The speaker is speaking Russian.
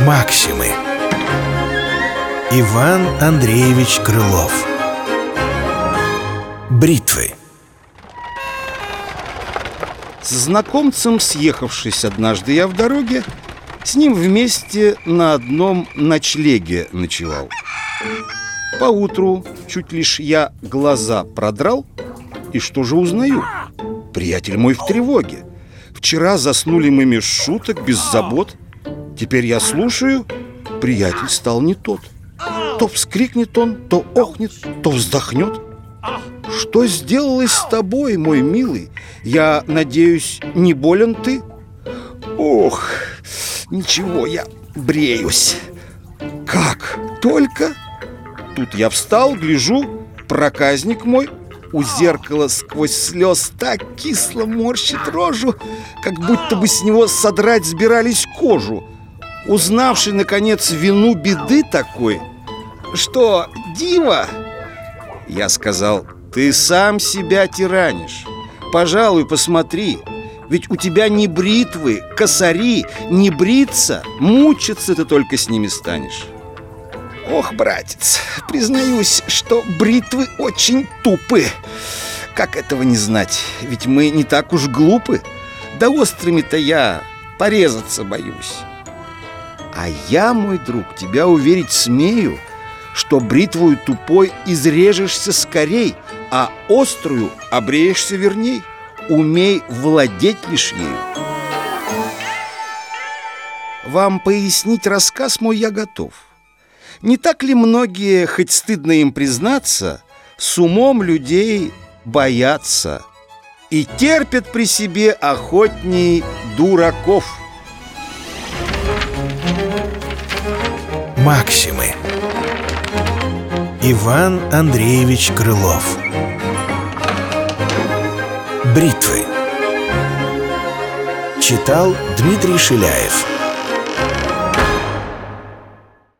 Максимы Иван Андреевич Крылов Бритвы С знакомцем, съехавшись однажды я в дороге, с ним вместе на одном ночлеге ночевал. Поутру чуть лишь я глаза продрал, и что же узнаю? Приятель мой в тревоге. Вчера заснули мы меж шуток, без забот. Теперь я слушаю, приятель стал не тот. То вскрикнет он, то охнет, то вздохнет. Что сделалось с тобой, мой милый? Я надеюсь, не болен ты? Ох, ничего, я бреюсь. Как? Только? Тут я встал, гляжу, проказник мой у зеркала сквозь слез так кисло морщит рожу, как будто бы с него содрать сбирались кожу. Узнавший, наконец, вину беды такой, что, дива? Я сказал, ты сам себя тиранишь. Пожалуй, посмотри, ведь у тебя не бритвы, косари, не бриться, мучиться ты только с ними станешь. Ох, братец, признаюсь, что бритвы очень тупы. Как этого не знать? Ведь мы не так уж глупы. Да острыми-то я порезаться боюсь. А я, мой друг, тебя уверить смею, что бритвою тупой изрежешься скорей, а острую обреешься верней. Умей владеть лишь ею. Вам пояснить рассказ мой я готов. Не так ли многие, хоть стыдно им признаться, с умом людей боятся и терпят при себе охотней дураков? Максимы. Иван Андреевич Крылов. Бритвы. Читал Дмитрий Шиляев